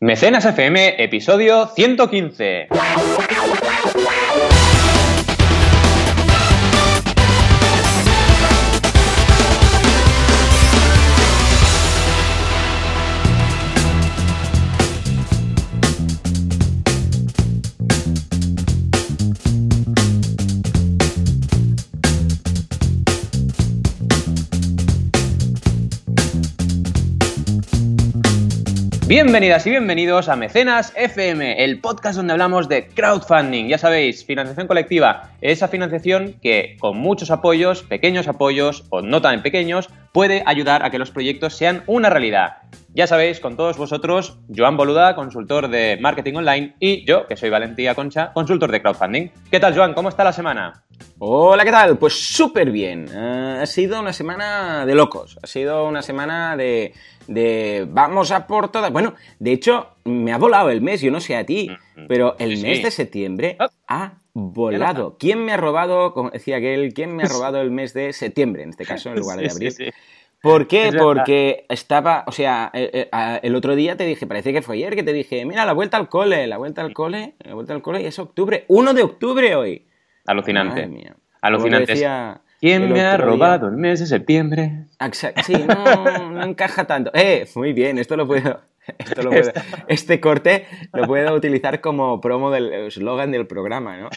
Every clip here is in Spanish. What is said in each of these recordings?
Mecenas FM, episodio 115. Bienvenidas y bienvenidos a Mecenas FM, el podcast donde hablamos de crowdfunding. Ya sabéis, financiación colectiva, esa financiación que con muchos apoyos, pequeños apoyos o no tan pequeños, puede ayudar a que los proyectos sean una realidad. Ya sabéis, con todos vosotros, Joan Boluda, consultor de marketing online, y yo, que soy Valentía Concha, consultor de crowdfunding. ¿Qué tal, Joan? ¿Cómo está la semana? Hola, ¿qué tal? Pues súper bien. Eh, ha sido una semana de locos. Ha sido una semana de, de vamos a por todas. Bueno, de hecho, me ha volado el mes, yo no sé a ti, pero el Sí, mes sí. de septiembre Ah. ha volado. ¿Quién me ha robado, como decía aquel, quién me ha robado el mes de septiembre, en este caso, en lugar de abril? sí, sí. ¿Por qué? Es. Porque estaba, o sea, eh, eh, a- el otro día te dije, parece que fue ayer que te dije, mira, la vuelta al cole, la vuelta al cole, la vuelta al cole, y es octubre, 1 de octubre hoy. Alucinante. Madre mía. Alucinante. Decía ¿Quién el me ha otro día. robado el mes de septiembre? Exacto, sí, no, no encaja tanto. Eh, muy bien, esto lo puedo. Esto lo puedo- este corte lo puedo utilizar como promo del eslogan del programa, ¿no?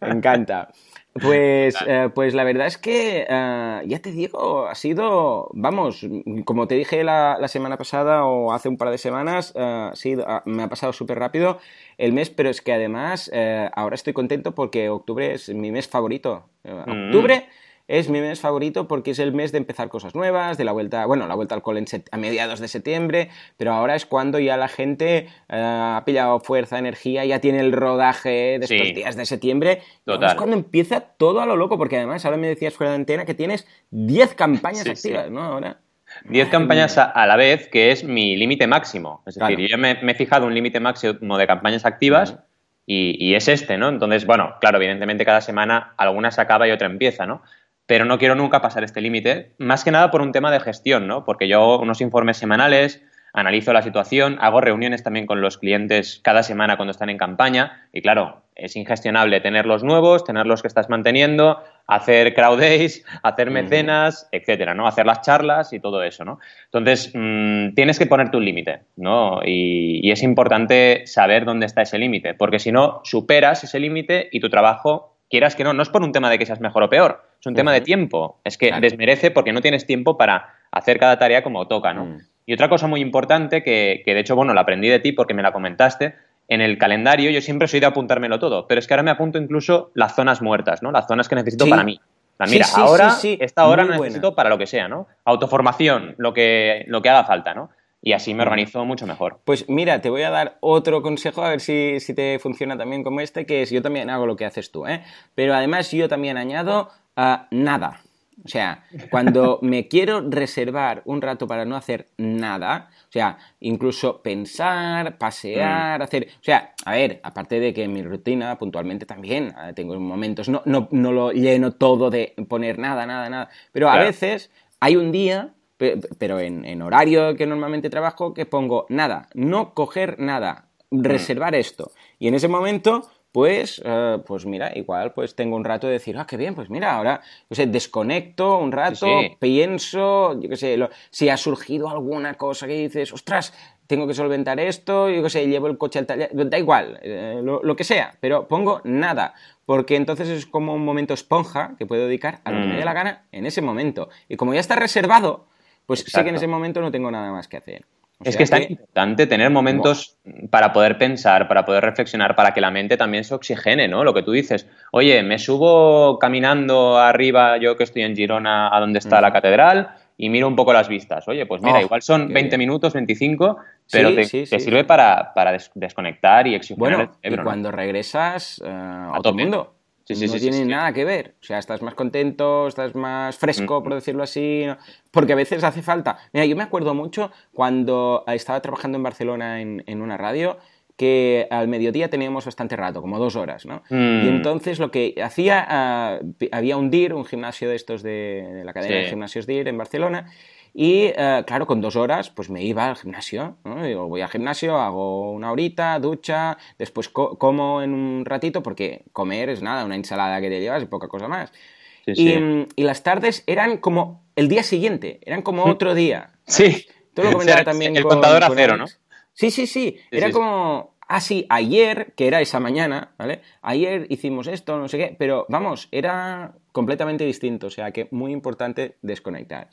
Me encanta. Pues, eh, pues la verdad es que, eh, ya te digo, ha sido, vamos, como te dije la, la semana pasada o hace un par de semanas, eh, ah, me ha pasado súper rápido el mes, pero es que además eh, ahora estoy contento porque octubre es mi mes favorito. Mm. Octubre es mi mes favorito porque es el mes de empezar cosas nuevas, de la vuelta, bueno, la vuelta al cole a mediados de septiembre, pero ahora es cuando ya la gente eh, ha pillado fuerza, energía, ya tiene el rodaje de estos Sí. días de septiembre. Total. Es cuando empieza todo a lo loco, porque además ahora me decías fuera de antena que tienes 10 campañas Sí, sí. activas, ¿no? Ahora. 10 Madre campañas a, a la vez, que es mi límite máximo. Es decir, yo me, me he fijado un límite máximo de campañas activas y, y es este, ¿no? Entonces, bueno, claro, evidentemente cada semana alguna se acaba y otra empieza, ¿no? Pero no quiero nunca pasar este límite, más que nada por un tema de gestión, ¿no? Porque yo unos informes semanales, analizo la situación, hago reuniones también con los clientes cada semana cuando están en campaña y claro, es ingestionable tener los nuevos, tener los que estás manteniendo, hacer crowd days, hacer mecenas, etcétera, ¿no? Hacer las charlas y todo eso, ¿no? Entonces, mm, tienes que ponerte un límite, ¿no? Y, y es importante saber dónde está ese límite, porque si no, superas ese límite y tu trabajo, quieras que no, no es por un tema de que seas mejor o peor, es un tema de tiempo, es que Claro. desmerece porque no tienes tiempo para hacer cada tarea como toca, ¿no? Mm. Y otra cosa muy importante que, que de hecho, bueno, la aprendí de ti porque me la comentaste, en el calendario yo siempre soy de apuntármelo todo, pero es que ahora me apunto incluso las zonas muertas, ¿no? Las zonas que necesito Sí. para mí. Sí, mira, sí, ahora, sí, sí. esta hora Muy buena. necesito para lo que sea, ¿no? Autoformación, lo que, lo que haga falta, ¿no? Y así me Ujú. organizo mucho mejor. Pues mira, te voy a dar otro consejo, a ver si, si te funciona también como este, que es yo también hago lo que haces tú, ¿eh? Pero además yo también añado nada. O sea, cuando me quiero reservar un rato para no hacer nada, o sea, incluso pensar, pasear, hacer... O sea, a ver, aparte de que mi rutina puntualmente también ah, tengo momentos, no, no, no lo lleno todo de poner nada, nada, nada, pero a Claro. veces hay un día pe- pero en, en horario que normalmente trabajo, que pongo nada, no coger nada, reservar esto. Y en ese momento, pues, eh, pues mira, igual pues tengo un rato de decir, ah, qué bien, pues mira, ahora, yo sé, desconecto un rato, Sí, sí. pienso, yo qué sé, lo- si ha surgido alguna cosa que dices, ostras, tengo que solventar esto, yo qué sé, llevo el coche al taller, da igual, eh, lo, lo que sea, pero pongo nada, porque entonces es como un momento esponja que puedo dedicar a lo que me Mm. dé la gana en ese momento. Y como ya está reservado, pues sé que en ese momento no tengo nada más que hacer. O Es que es tan importante tener momentos para poder pensar, para poder reflexionar, para que la mente también se oxigene, ¿no? Lo que tú dices, oye, me subo caminando arriba, yo que estoy en Girona, a donde está la catedral, y miro un poco las vistas. Oye, pues mira, Oh, igual son qué 20 bien. minutos, 25, pero Sí, te, sí, te sí, sirve para, para des- desconectar y oxigenar el Bueno, y cerebro, ¿no? cuando regresas eh, a, tope. mundo. Sí, sí, no sí, tiene nada que ver. O sea, estás más contento, estás más fresco, por decirlo así. Porque a veces hace falta. Mira, yo me acuerdo mucho cuando estaba trabajando en Barcelona en, en una radio que al mediodía teníamos bastante rato, como dos horas, ¿no? Mm. Y entonces lo que hacía, ah, había un DIR, un gimnasio de estos de, de la cadena Sí. de gimnasios DIR en Barcelona, Y eh, claro, con dos horas, pues me iba al gimnasio. ¿no? Digo, voy al gimnasio, hago una horita, ducha, después como en un ratito, porque comer es nada, una ensalada que te llevas y poca cosa más. y, las tardes eran como el día siguiente, eran como otro día. Sí. Todo lo comentaba también. El contador a cero, ¿no? Sí, sí, sí. Era como ah, sí, ayer, que era esa mañana, ¿vale? Ayer hicimos esto, no sé qué, pero vamos, era completamente distinto, o sea que muy importante desconectar.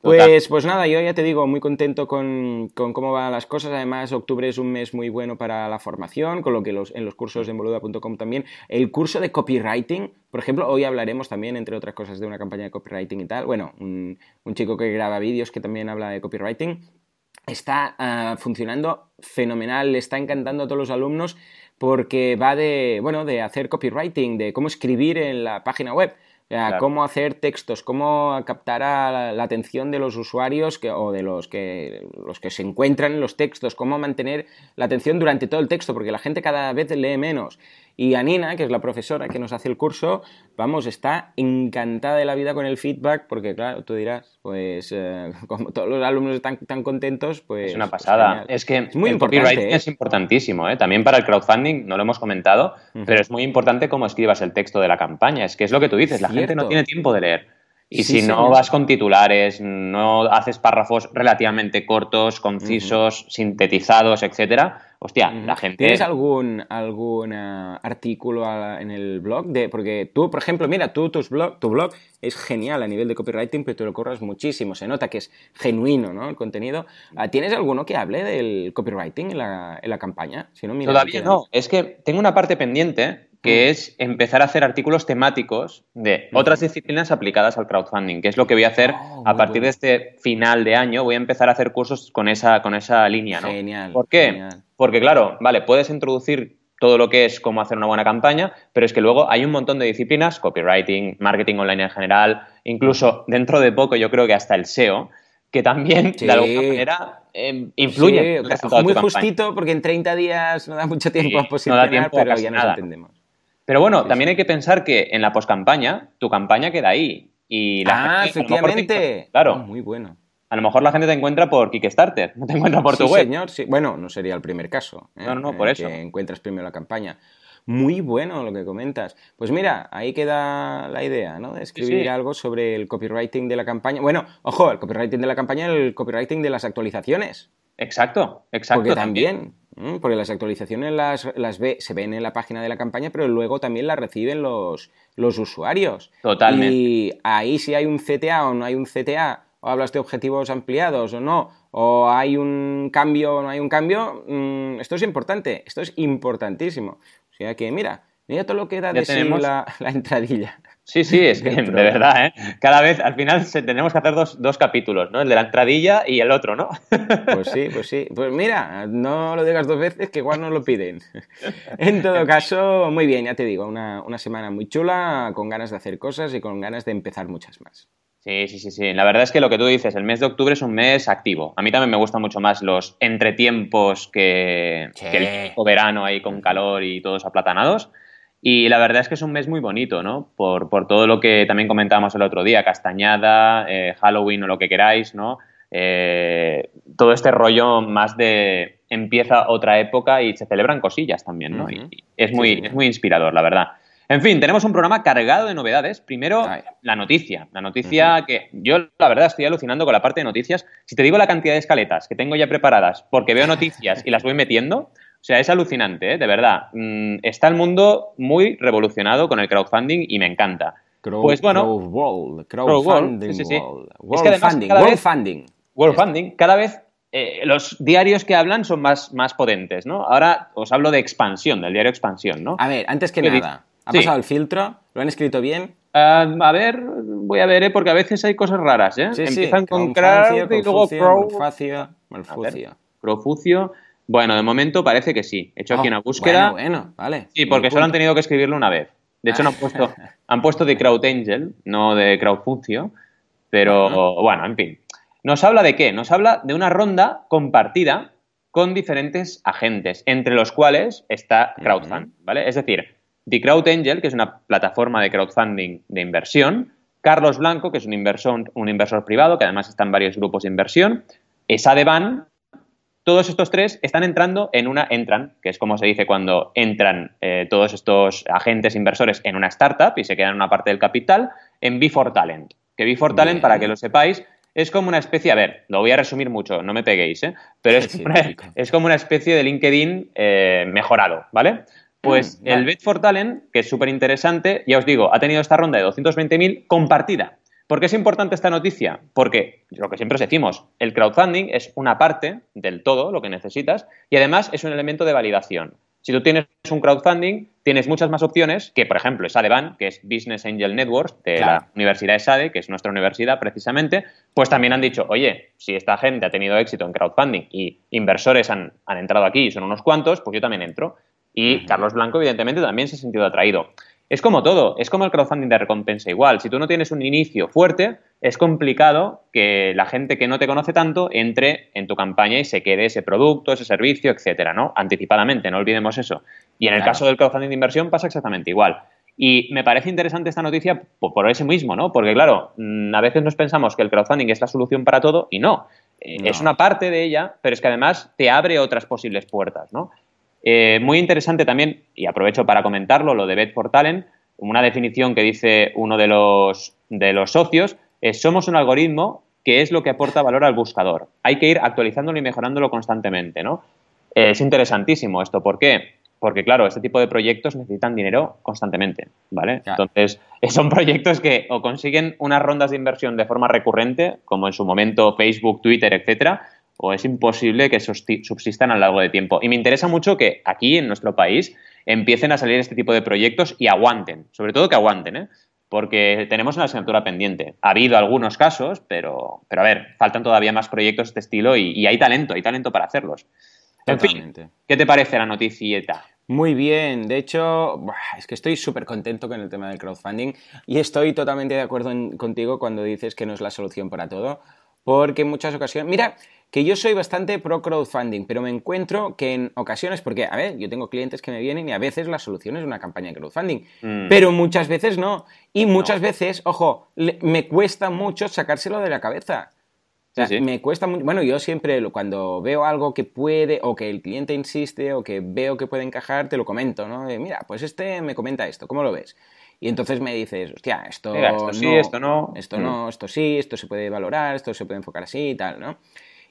Pues, pues nada, yo ya te digo, muy contento con, cómo van las cosas. Además, octubre es un mes muy bueno para la formación, con lo que los, en los cursos de boluda.com también. El curso de copywriting, por ejemplo, hoy hablaremos también, entre otras cosas, de una campaña de copywriting y tal. Bueno, un, un chico que graba vídeos que también habla de copywriting está ah, funcionando fenomenal, le está encantando a todos los alumnos porque va de, bueno, de hacer copywriting, de cómo escribir en la página web. Cómo hacer textos, cómo captar la, atención de los usuarios o de los que, los que se encuentran en los textos, cómo mantener la atención durante todo el texto, porque la gente cada vez lee menos. Y Anina, que es la profesora que nos hace el curso, vamos, está encantada de la vida con el feedback, porque claro, tú dirás, pues eh, como todos los alumnos están tan contentos, pues... Es una pues pasada. es que es muy importante, ¿eh? es importantísimo, ¿eh? también para el crowdfunding, no lo hemos comentado, pero es muy importante cómo escribas el texto de la campaña. Es que es lo que tú dices, la gente no tiene tiempo de leer. Y si no vas con titulares, no haces párrafos relativamente cortos, concisos, sintetizados, etcétera, hostia, la gente... ¿Tienes algún, algún eh, artículo en el blog? De, porque tú, por ejemplo, mira, tú, tus blog, tu blog es genial a nivel de copywriting, pero te lo corras muchísimo, se nota que es genuino ¿no? el contenido. Ah, ¿Tienes alguno que hable del copywriting en la, en la campaña? Si no, mira, Todavía no, es que tengo una parte pendiente que mm. es empezar a hacer artículos temáticos de otras disciplinas aplicadas al crowdfunding, que es lo que voy a hacer oh, a partir de este final de año. Voy a empezar a hacer cursos con esa, con esa línea, ¿no? Genial. ¿Por qué? Porque, claro, vale, puedes introducir todo lo que es cómo hacer una buena campaña, pero es que luego hay un montón de disciplinas, copywriting, marketing online en general, incluso dentro de poco yo creo que hasta el SEO, que también de alguna manera eh, influye. muy justito, porque en 30 días no da mucho tiempo a posicionar, pero ya nos entendemos. Pero bueno, también hay que pensar que en la poscampaña, tu campaña queda ahí. Y la ah, efectivamente. claro. Oh, muy bueno. A lo mejor la gente te encuentra por Kickstarter, no te encuentra por tu web. Señor, sí. Bueno, no sería el primer caso. ¿eh? No, no, por eso. Que encuentras primero la campaña. Muy bueno lo que comentas. Pues mira, ahí queda la idea, ¿no? De escribir algo sobre el copywriting de la campaña. Bueno, ojo, el copywriting de la campaña y el copywriting de las actualizaciones. Exacto, exacto. Porque también porque las actualizaciones las, las ve, se ven en la página de la campaña, pero luego también las reciben los, los usuarios. Totalmente. Y ahí si hay un CTA o no hay un CTA, o hablas de objetivos ampliados o no, o hay un cambio o no hay un cambio, mm, esto es importante, esto es importantísimo. O sea que mira, mira todo lo que da de sí la, la entradilla. Sí, sí, es que de verdad, ¿eh? Cada vez, al final, tenemos que hacer dos, dos, capítulos, ¿no? El de la entradilla y el otro, ¿no? Pues sí, pues sí. Pues mira, no lo digas dos veces, que igual no lo piden. En todo caso, muy bien, ya te digo, una, una semana muy chula, con ganas de hacer cosas y con ganas de empezar muchas más. Sí, sí, sí, sí. La verdad es que lo que tú dices, el mes de octubre es un mes activo. A mí también me gustan mucho más los entretiempos que, que el verano ahí con calor y todos aplatanados. Y la verdad es que es un mes muy bonito, ¿no? Por, todo lo que también comentábamos el otro día, Castañada, eh, Halloween o lo que queráis, ¿no? Eh, todo este rollo más de empieza otra época y se celebran cosillas también, ¿no? y es muy, es muy inspirador, la verdad. En fin, tenemos un programa cargado de novedades. Primero, la noticia. La noticia que yo, la verdad, estoy alucinando con la parte de noticias. Si te digo la cantidad de escaletas que tengo ya preparadas porque veo noticias y las voy metiendo, sea, es alucinante, ¿eh? de verdad. Mm, está el mundo muy revolucionado con el crowdfunding y me encanta. pues bueno, crowdfunding. Sí, sí, es que además, worldfunding. Worldfunding. Cada vez eh, los diarios que hablan son más, más potentes, ¿no? Ahora os hablo de expansión, del diario Expansión, ¿no? A ver, antes que nada, ¿ha pasado el filtro? ¿Lo han escrito bien? Ah, a ver, voy a ver, ¿eh? porque a veces hay cosas raras, ¿eh? Empiezan con crowd y luego pro... Malfucio, Profucio. Bueno, de momento parece que sí. He hecho aquí oh, una búsqueda. Bueno, vale. Sí, porque solo han tenido que escribirlo una vez. De hecho, no han puesto, han puesto de Crowd Angel, no de Crowdfuncio. Pero bueno, en fin. ¿Nos habla de qué? Nos habla de una ronda compartida con diferentes agentes, entre los cuales está Crowdfund, ¿vale? Es decir, The Crowd Angel, que es una plataforma de crowdfunding de inversión, Carlos Blanco, que es un inversor, un inversor privado, que además está en varios grupos de inversión, Sadeban, todos estos tres están entrando en una, entran, que es como se dice cuando entran eh, todos estos agentes inversores en una startup y se quedan una parte del capital, en Before Talent. Que Before Talent, para que lo sepáis, es como una especie, a ver, lo voy a resumir mucho, no me peguéis, ¿eh? pero es, como una, especie de LinkedIn eh, mejorado, ¿vale? Pues mm, el Bet for Talent, que es súper interesante, ya os digo, ha tenido esta ronda de 220.000 compartida. ¿Por qué es importante esta noticia? Porque, lo que siempre os decimos, el crowdfunding es una parte del todo, lo que necesitas, y además es un elemento de validación. Si tú tienes un crowdfunding, tienes muchas más opciones que, por ejemplo, SADEBAN, que es Business Angel Networks de la Universidad de SADE, que es nuestra universidad precisamente, pues también han dicho, oye, si esta gente ha tenido éxito en crowdfunding y inversores han, entrado aquí y son unos cuantos, pues yo también entro. Y Carlos Blanco, evidentemente, también se ha sentido atraído. Es como todo, es como el crowdfunding de recompensa igual. Si tú no tienes un inicio fuerte, es complicado que la gente que no te conoce tanto entre en tu campaña y se quede ese producto, ese servicio, etcétera, ¿no? Anticipadamente, no olvidemos eso. Y en el caso del crowdfunding de inversión pasa exactamente igual. Y me parece interesante esta noticia por, ese mismo, ¿no? Porque, claro, mm, a veces nos pensamos que el crowdfunding es la solución para todo y no. Eh, es una parte de ella, pero es que además te abre otras posibles puertas, ¿no? Eh, muy interesante también, y aprovecho para comentarlo, lo de Bet for Talent, una definición que dice uno de los, de los socios, es somos un algoritmo que es lo que aporta valor al buscador. Hay que ir actualizándolo y mejorándolo constantemente, ¿no? es interesantísimo esto. ¿Por qué? Porque, claro, este tipo de proyectos necesitan dinero constantemente, ¿vale? Entonces, son proyectos que o consiguen unas rondas de inversión de forma recurrente, como en su momento Facebook, Twitter, etcétera, o es imposible que subsistan a lo largo de tiempo. Y me interesa mucho que aquí, en nuestro país, empiecen a salir este tipo de proyectos y aguanten, sobre todo que aguanten, ¿eh? porque tenemos una asignatura pendiente. Ha habido algunos casos, pero, pero a ver, faltan todavía más proyectos de este estilo y, hay talento, hay talento para hacerlos. En fin, ¿qué te parece la noticieta? Muy bien, de hecho, es que estoy súper contento con el tema del crowdfunding y estoy totalmente de acuerdo contigo cuando dices que no es la solución para todo, porque en muchas ocasiones, mira, que yo soy bastante pro crowdfunding, pero me encuentro que en ocasiones, porque, a ver, yo tengo clientes que me vienen y a veces la solución es una campaña de crowdfunding, mm. pero muchas veces no. Y muchas veces, ojo, me cuesta mucho sacárselo de la cabeza. O sea, me cuesta mucho. Bueno, yo siempre cuando veo algo que puede, o que el cliente insiste, o que veo que puede encajar, te lo comento, ¿no? mira, pues este me comenta esto, ¿cómo lo ves? Y entonces me dices, hostia, esto, esto sí, esto no. Esto no, mm. esto sí, esto se puede valorar, esto se puede enfocar así y tal, ¿no?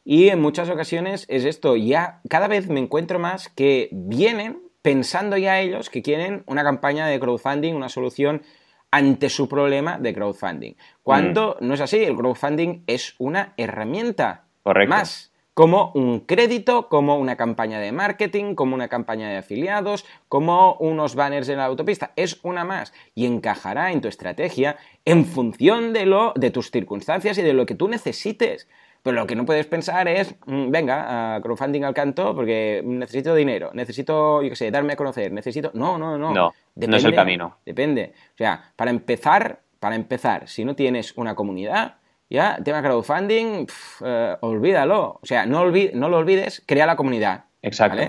Y en muchas ocasiones es esto, ya cada vez me encuentro más que vienen pensando ya ellos que quieren una campaña de crowdfunding, una solución ante su problema de crowdfunding. Cuando mm. no es así, el crowdfunding es una herramienta más como un crédito, como una campaña de marketing, como una campaña de afiliados, como unos banners en la autopista. Es una más y encajará en tu estrategia en función de, lo, de tus circunstancias y de lo que tú necesites. Pero lo que no puedes pensar es, mm, venga, crowdfunding al canto porque necesito dinero, necesito, yo qué sé, darme a conocer, necesito... No, no, no. No, no es el camino. Depende. O sea, para empezar, para empezar, si no tienes una comunidad, ya, tema crowdfunding, eh, olvídalo. O sea, no, no lo olvides, crea la comunidad. Exacto.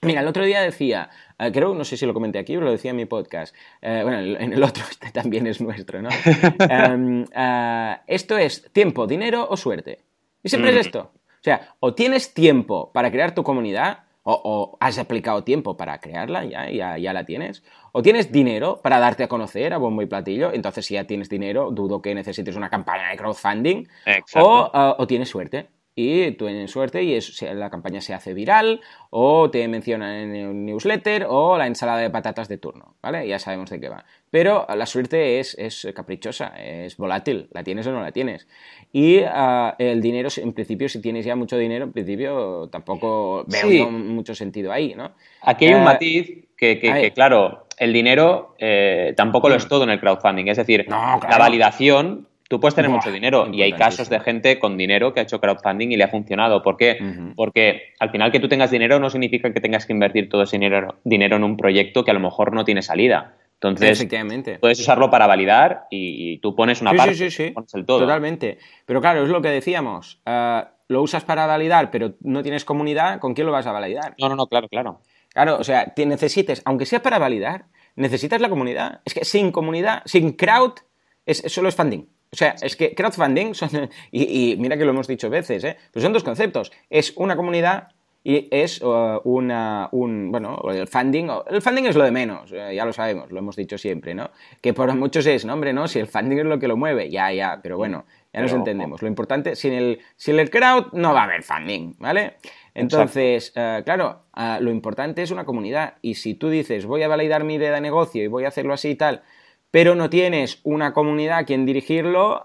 Mira, el otro día decía, eh, creo, no sé si lo comenté aquí, pero lo decía en mi podcast. Eh, bueno, en el otro, este también es nuestro, ¿no? Em, esto es tiempo, dinero o suerte. Y siempre es mm. esto. O sea, o tienes tiempo para crear tu comunidad, o, has aplicado tiempo para crearla, ya, ya, ya, la tienes, o tienes dinero para darte a conocer a bombo y platillo, entonces si ya tienes dinero, dudo que necesites una campaña de crowdfunding, o, uh, o tienes suerte y tú tienes suerte y la campaña se hace viral o te mencionan en un newsletter o la ensalada de patatas de turno, ¿vale? Ya sabemos de qué va. Pero la suerte es, es caprichosa, es volátil, la tienes o no la tienes. Y ah, el dinero, en principio, si tienes ya mucho dinero, en principio tampoco veo mucho sentido ahí, ¿no? Aquí hay un eh, matiz que, claro, el dinero eh, tampoco lo es todo en el crowdfunding. Es decir, la validación Tú puedes tener mucho dinero y hay casos de gente con dinero que ha hecho crowdfunding y le ha funcionado. ¿Por qué? Porque al final que tú tengas dinero no significa que tengas que invertir todo ese dinero, dinero en un proyecto que a lo mejor no tiene salida. Entonces, puedes usarlo para validar y, tú pones una parte, sí, sí, pones el todo. Totalmente. Pero claro, es lo que decíamos. Eh, lo usas para validar, pero no tienes comunidad, ¿con quién lo vas a validar? No, no, no, claro, claro. Claro, o sea, te necesites, aunque sea para validar, necesitas la comunidad. Es que sin comunidad, sin crowd, Es, solo es funding. O sea, es que crowdfunding son, y, mira que lo hemos dicho veces, ¿eh? Pero son dos conceptos. Es una comunidad y es uh, una, un, bueno, el funding, el funding es lo de menos, eh, ya lo sabemos, lo hemos dicho siempre, ¿no? Que por muchos es, no, hombre, no, si el funding es lo que lo mueve, ya, ya, pero bueno, ya nos entendemos. Lo importante, sin el, sin el crowd no va a haber funding, ¿vale? Entonces, uh, claro, uh, lo importante es una comunidad y si tú dices, voy a validar mi idea de negocio y voy a hacerlo así y tal, pero no tienes una comunidad a quien dirigirlo,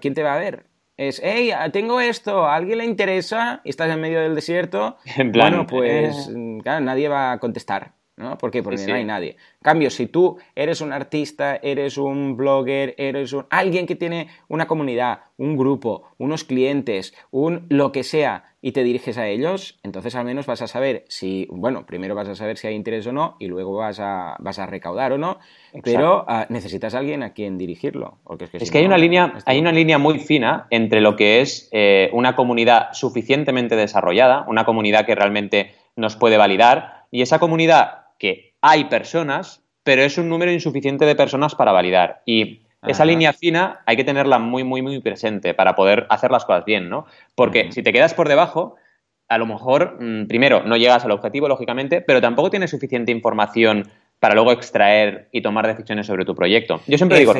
¿quién te va a ver? es, hey, tengo esto, ¿a alguien le interesa? Y estás en medio del desierto. En plan, bueno, pues eh. claro, nadie va a contestar. ¿No? ¿Por qué? Porque no hay nadie. En cambio, si tú eres un artista, eres un blogger, eres un... alguien que tiene una comunidad, un grupo, unos clientes, un lo que sea, y te diriges a ellos, entonces al menos vas a saber si, bueno, primero vas a saber si hay interés o no, y luego vas a, vas a recaudar o no, pero ah, necesitas a alguien a quien dirigirlo. Porque es que, hay, una línea, hay una línea muy fina entre lo que es eh, una comunidad suficientemente desarrollada, una comunidad que realmente nos puede validar, y esa comunidad que hay personas, pero es un número insuficiente de personas para validar. Y esa línea fina hay que tenerla muy, muy, muy presente para poder hacer las cosas bien, ¿no? Porque si te quedas por debajo, a lo mejor, mm, primero, no llegas al objetivo, lógicamente, pero tampoco tienes suficiente información para luego extraer y tomar decisiones sobre tu proyecto. Yo siempre digo,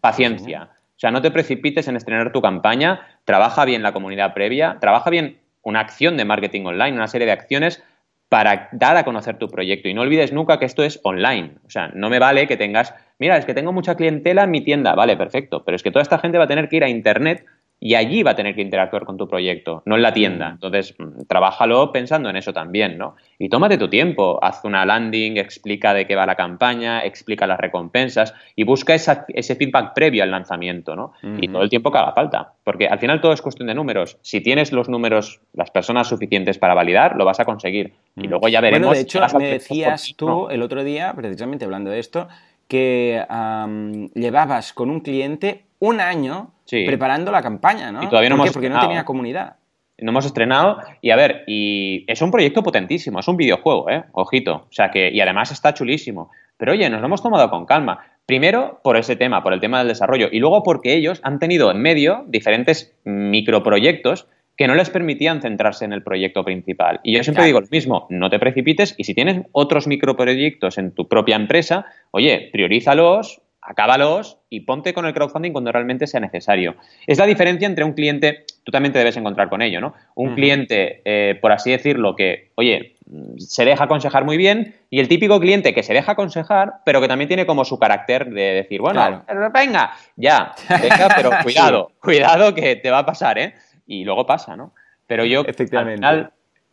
paciencia. O sea, no te precipites en estrenar tu campaña, trabaja bien la comunidad previa, trabaja bien una acción de marketing online, una serie de acciones para dar a conocer tu proyecto. Y no olvides nunca que esto es online. O sea, no me vale que tengas, mira, es que tengo mucha clientela en mi tienda, vale, perfecto, pero es que toda esta gente va a tener que ir a Internet y allí va a tener que interactuar con tu proyecto, no en la tienda. Mm. Entonces, mm, trabájalo pensando en eso también, ¿no? Y tómate tu tiempo, haz una landing, explica de qué va la campaña, explica las recompensas y busca ese feedback previo al lanzamiento, ¿no? Y todo el tiempo que haga falta, porque al final todo es cuestión de números. Si tienes los números, las personas suficientes para validar, lo vas a conseguir. Y mm. luego ya veremos. Bueno, de hecho, me decías tú el otro día, precisamente hablando de esto, que llevabas con un cliente un año preparando la campaña, ¿no? Y todavía no ¿Por qué? Porque no tenía comunidad. No hemos estrenado y a ver, y es un proyecto potentísimo, es un videojuego, ¿eh? Ojito. O sea que, y además está chulísimo. Pero oye, nos lo hemos tomado con calma. Primero por ese tema, por el tema del desarrollo, y luego porque ellos han tenido en medio diferentes microproyectos que no les permitían centrarse en el proyecto principal. Y yo siempre digo lo mismo, no te precipites y si tienes otros microproyectos en tu propia empresa, oye, priorízalos, acábalos y ponte con el crowdfunding cuando realmente sea necesario. Es la diferencia entre un cliente, tú también te debes encontrar con ello, ¿no? Un cliente, eh, por así decirlo, que, oye, se deja aconsejar muy bien y el típico cliente que se deja aconsejar, pero que también tiene como su carácter de decir, bueno, venga, ya, venga, pero cuidado, cuidado que te va a pasar, ¿eh? Y luego pasa, ¿no? Pero yo, Efectivamente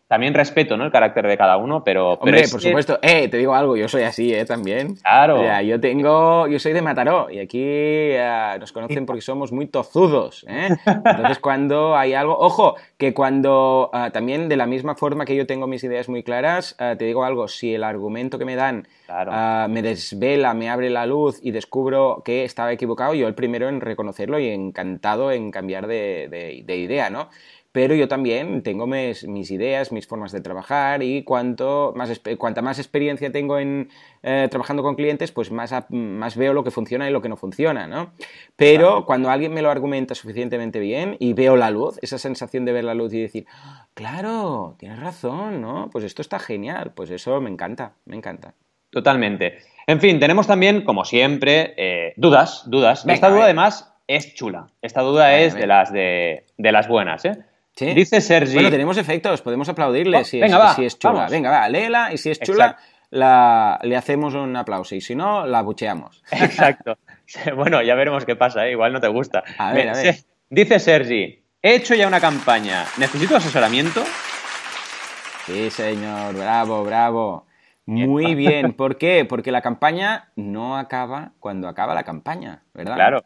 también respeto, ¿no? El carácter de cada uno, pero... Hombre, por supuesto. Eh, te digo algo, yo soy así, ¿eh? También. Claro. O sea, yo tengo... Yo soy de Mataró y aquí eh, nos conocen porque somos muy tozudos, ¿eh? Entonces, cuando hay algo... Ojo, que cuando... Ah, también de la misma forma que yo tengo mis ideas muy claras, ah, te digo algo, si el argumento que me dan ah, me desvela, me abre la luz y descubro que estaba equivocado, yo el primero en reconocerlo y encantado en cambiar de, de idea, ¿no? Pero yo también tengo mis, ideas, mis formas de trabajar y cuanto más, cuanta más experiencia tengo en eh, trabajando con clientes, pues más, más veo lo que funciona y lo que no funciona, ¿no? Pero cuando alguien me lo argumenta suficientemente bien y veo la luz, esa sensación de ver la luz y decir, claro, tienes razón, ¿no? Pues esto está genial, pues eso me encanta, me encanta. Totalmente. En fin, tenemos también, como siempre, eh, dudas, dudas. Esta duda, además, es chula. Esta duda es de las, de, de las buenas, ¿eh? Dice Sergi. Bueno, tenemos efectos, podemos aplaudirle oh, si, es, si, es, chula. Venga, va, léela y si es chula, la, le hacemos un aplauso y si no, la bucheamos. Exacto. Bueno, ya veremos qué pasa, ¿eh? igual no te gusta. A ver, a ver. Dice Sergi, he hecho ya una campaña, ¿necesito asesoramiento? Sí, señor, bravo, bravo. Muy bien, ¿por qué? Porque la campaña no acaba cuando acaba la campaña, ¿verdad? Claro,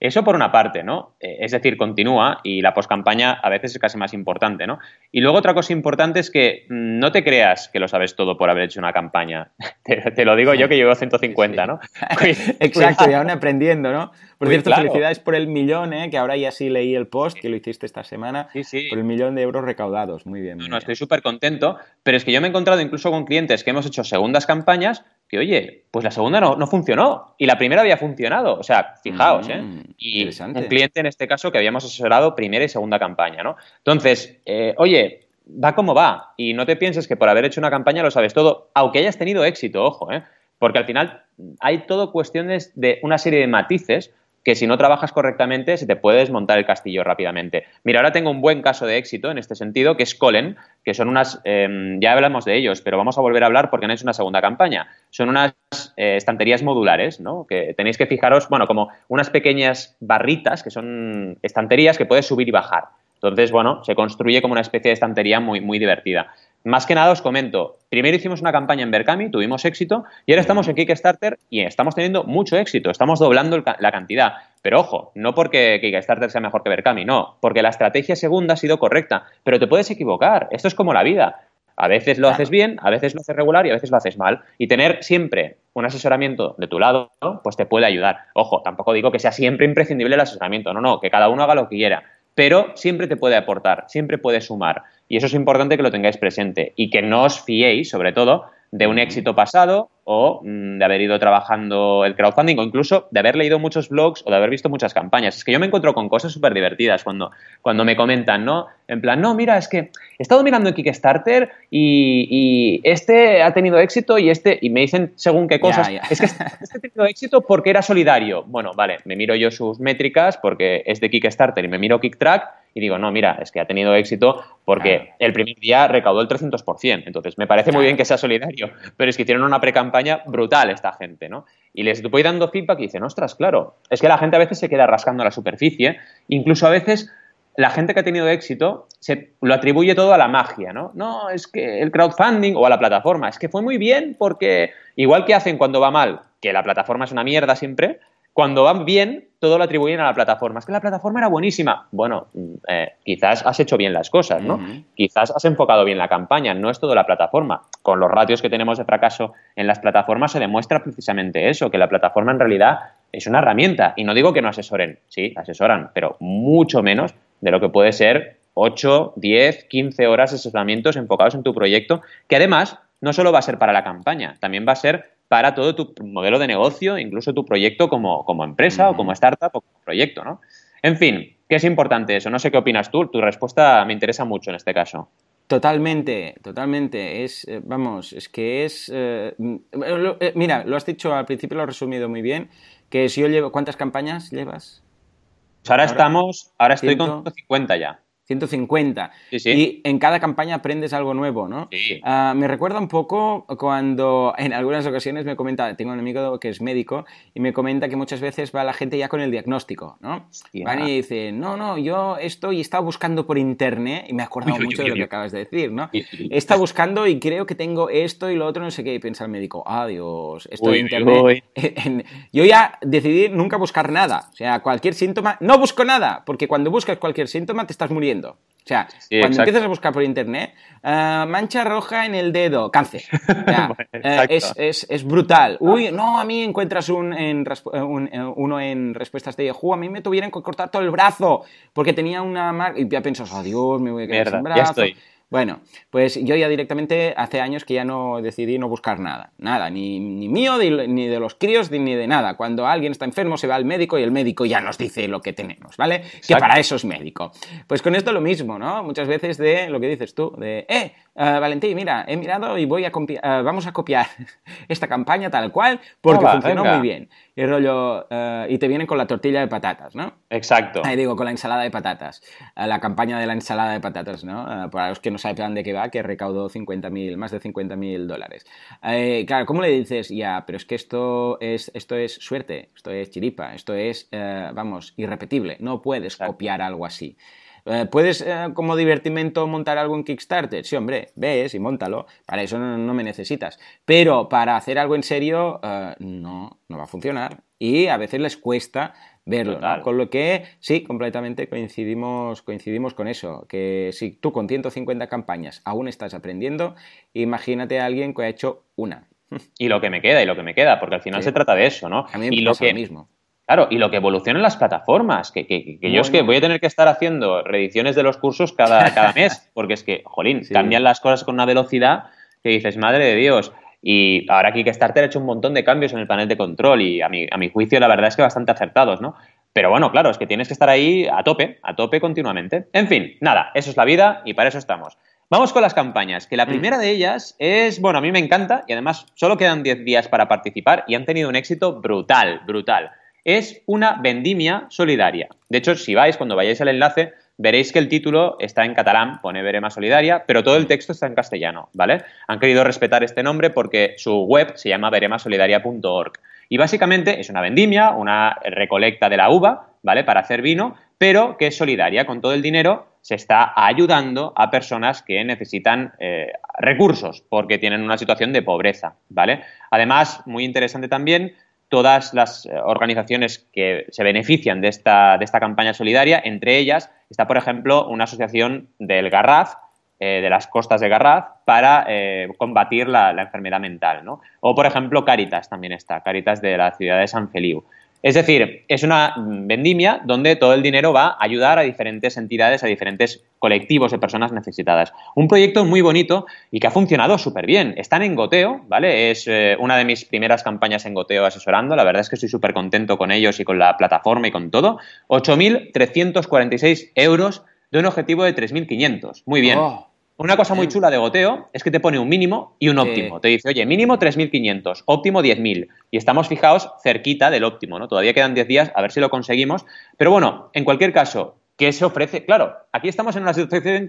eso por una parte, ¿no? Eh, es decir, continúa y la poscampaña a veces es casi más importante, ¿no? Y luego otra cosa importante es que mm, no te creas que lo sabes todo por haber hecho una campaña. Te, lo digo yo que llevo 150, ¿no? Exacto, y aún aprendiendo, ¿no? Por cierto, felicidades por el millón, ¿eh? que ahora ya sí leí el post que lo hiciste esta semana. Sí, sí. Por el millón de euros recaudados. Muy bien. no, estoy súper contento, pero es que yo me he encontrado incluso con clientes que hemos hecho segundas campañas, que, oye, pues la segunda no, no funcionó y la primera había funcionado. O sea, fijaos, ¿eh? Mm, Y interesante. un cliente en este caso que habíamos asesorado primera y segunda campaña, ¿no? Entonces, eh, oye, va como va y no te pienses que por haber hecho una campaña lo sabes todo, aunque hayas tenido éxito, ojo, ¿eh? Porque al final hay todo cuestiones de una serie de matices que si no trabajas correctamente se te puede desmontar el castillo rápidamente. Mira, ahora tengo un buen caso de éxito en este sentido, que es Colen, que son unas, eh, ya hablamos de ellos, pero vamos a volver a hablar porque han hecho una segunda campaña. Son unas eh, estanterías modulares, ¿no? Que tenéis que fijaros, bueno, como unas pequeñas barritas, que son estanterías que puedes subir y bajar. Entonces, bueno, se construye como una especie de estantería muy, muy divertida. Más que nada os comento, primero hicimos una campaña en Berkami, tuvimos éxito, y ahora estamos en Kickstarter y estamos teniendo mucho éxito, estamos doblando la cantidad. Pero ojo, no porque Kickstarter sea mejor que Berkami, no, porque la estrategia segunda ha sido correcta, pero te puedes equivocar, esto es como la vida. A veces lo Claro. haces bien, a veces lo haces regular y a veces lo haces mal. Y tener siempre un asesoramiento de tu lado, pues te puede ayudar. Ojo, tampoco digo que sea siempre imprescindible el asesoramiento, no, no, que cada uno haga lo que quiera pero siempre te puede aportar, siempre puede sumar. Y eso es importante que lo tengáis presente y que no os fiéis, sobre todo, de un éxito pasado o mm, de haber ido trabajando el crowdfunding o incluso de haber leído muchos blogs o de haber visto muchas campañas. Es que yo me encuentro con cosas súper divertidas cuando, cuando me comentan, ¿no? En plan, no, mira, es que he estado mirando en Kickstarter y, y este ha tenido éxito y este, y me dicen según qué cosas, es que este ha tenido éxito porque era solidario. Bueno, vale, me miro yo sus métricas porque es de Kickstarter y me miro KickTrack y digo, no, mira, es que ha tenido éxito porque Claro. el primer día recaudó el 300%. Entonces, me parece muy bien que sea solidario, pero es que hicieron una pre-campaña brutal esta gente, ¿no? Y les voy dando feedback y dicen, ostras, claro, es que la gente a veces se queda rascando la superficie, incluso a veces la gente que ha tenido éxito se lo atribuye todo a la magia, ¿no? No, es que el crowdfunding o a la plataforma, es que fue muy bien porque igual que hacen cuando va mal, que la plataforma es una mierda siempre, cuando van bien, todo lo atribuyen a la plataforma. Es que la plataforma era buenísima. Bueno, mm, eh, quizás has hecho bien las cosas, ¿no? Quizás has enfocado bien la campaña, no es todo la plataforma. Con los ratios que tenemos de fracaso en las plataformas se demuestra precisamente eso, que la plataforma en realidad es una herramienta. Y no digo que no asesoren, sí, asesoran, pero mucho menos de lo que puede ser 8, 10, 15 horas de asesoramientos enfocados en tu proyecto, que además no solo va a ser para la campaña, también va a ser para todo tu modelo de negocio, incluso tu proyecto como, como empresa o como startup o como proyecto, ¿no? En fin, ¿qué es importante eso? No sé qué opinas tú, tu respuesta me interesa mucho en este caso. Totalmente, totalmente. Es, eh, vamos, es que es. eh, mm, lo- eh, mira, lo has dicho al principio, lo has resumido muy bien. Que si yo llevo. ¿Cuántas campañas llevas? Pues ahora, Ahora, estamos, ahora estoy con 150 ya. 150. Sí, sí. Y en cada campaña aprendes algo nuevo, ¿no? Sí. Ah, me recuerda un poco cuando en algunas ocasiones me comenta, tengo un amigo que es médico y me comenta que muchas veces va la gente ya con el diagnóstico, ¿no? Hostia. Van y dicen, no, no, yo estoy, he estado buscando por internet y me he acordado mucho de lo que acabas de decir, ¿no? Estado buscando y creo que tengo esto y lo otro, no sé qué, y piensa el médico, adiós, esto de internet. yo ya decidí nunca buscar nada, o sea, cualquier síntoma, no busco nada, porque cuando buscas cualquier síntoma te estás muriendo. O sea, Sí, cuando exacto. empiezas a buscar por internet, ah, mancha roja en el dedo, cáncer. O sea, eh, es, es- es brutal. Uy, no, a mí encuentras un, en eh, un- eh, uno en respuestas de Yahoo, a mí me tuvieron que cortar todo el brazo porque tenía una marca. Y ya piensas, adiós, me voy a quedar Mierda, sin ya brazo. estoy. Bueno, pues yo ya directamente hace años que ya no decidí no buscar nada, nada, ni, ni mío, ni, ni de los críos, ni, de nada. Cuando alguien está enfermo se va al médico y el médico ya nos dice lo que tenemos, ¿vale? Que para eso es médico. Pues con esto lo mismo, ¿no? Muchas veces de lo que dices tú, de, eh, eh, Valentín, mira, he mirado y voy a eh, vamos a copiar esta campaña tal cual porque Hola, funcionó venga. muy bien. Y rollo, eh, y te vienen con la tortilla de patatas, ¿no? Exacto. Ahí digo, con la ensalada de patatas. La campaña de la ensalada de patatas, ¿no? Para los que no saben de qué va, que recaudó 50.000, más de 50.000 dólares. Eh, claro, ¿cómo le dices? Ya, pero es que esto es, esto es suerte, esto es chiripa, esto es, eh, vamos, irrepetible. No puedes Exacto. copiar algo así. Eh, ¿Puedes eh, como divertimento montar algo en Kickstarter? Sí, hombre, ves y montalo. Para eso no, no me necesitas. Pero para hacer algo en serio, eh, no, no va a funcionar. Y a veces les cuesta verlo. Con lo que sí, completamente coincidimos, coincidimos con eso. Que si tú con 150 campañas aún estás aprendiendo, imagínate a alguien que ha hecho una. Y lo que me queda, y lo que me queda, porque al final Sí. se trata de eso, ¿no? A mí me y lo pasa que, lo mismo. Claro, y lo que evolucionan las plataformas, que, que- que yo es que voy a tener que estar haciendo reediciones de los cursos cada, cada mes, porque es que, jolín, Sí. cambian las cosas con una velocidad que dices, madre de Dios. Y ahora Kickstarter ha hecho un montón de cambios en el panel de control y a mi, a mi juicio la verdad es que bastante acertados, ¿no? Pero bueno, claro, es que tienes que estar ahí a tope, a tope continuamente. En fin, nada, eso es la vida y para eso estamos. Vamos con las campañas, que la mm. primera de ellas es, bueno, a mí me encanta y además solo quedan 10 días para participar y han tenido un éxito brutal, brutal. Es una vendimia solidaria. De hecho, si vais, cuando vayáis al enlace, veréis que el título está en catalán, pone Verema Solidaria, pero todo el texto está en castellano, ¿vale? Han querido respetar este nombre porque su web se llama veremasolidaria.org. Y básicamente es una vendimia, una recolecta de la uva, ¿vale? Para hacer vino, pero que es solidaria. Con todo el dinero se está ayudando a personas que necesitan eh, recursos porque tienen una situación de pobreza, ¿vale? Además, muy interesante también, todas las eh, organizaciones que se benefician de esta, de esta campaña solidaria, entre ellas está, por ejemplo, una asociación del Garraf, eh, de las costas de Garraf para eh, combatir la, enfermedad mental. ¿no? O, por ejemplo, Caritas también está, Caritas de la ciudad de San Feliu. Es decir, es una vendimia donde todo el dinero va a ayudar a diferentes entidades, a diferentes colectivos de personas necesitadas. Un proyecto muy bonito y que ha funcionado súper bien. Están en goteo, ¿vale? Es eh, una de mis primeras campañas en goteo asesorando. La verdad es que estoy súper contento con ellos y con la plataforma y con todo. 8.346 euros de un objetivo de 3.500. Muy bien. Oh. Una cosa muy chula de goteo es que te pone un mínimo y un óptimo. Te dice, oye, mínimo 3.500, óptimo 10.000. Y estamos fijados cerquita del óptimo, ¿no? Todavía quedan 10 días, a ver si lo conseguimos. Pero bueno, en cualquier caso, ¿qué se ofrece? Claro, aquí estamos en una situación,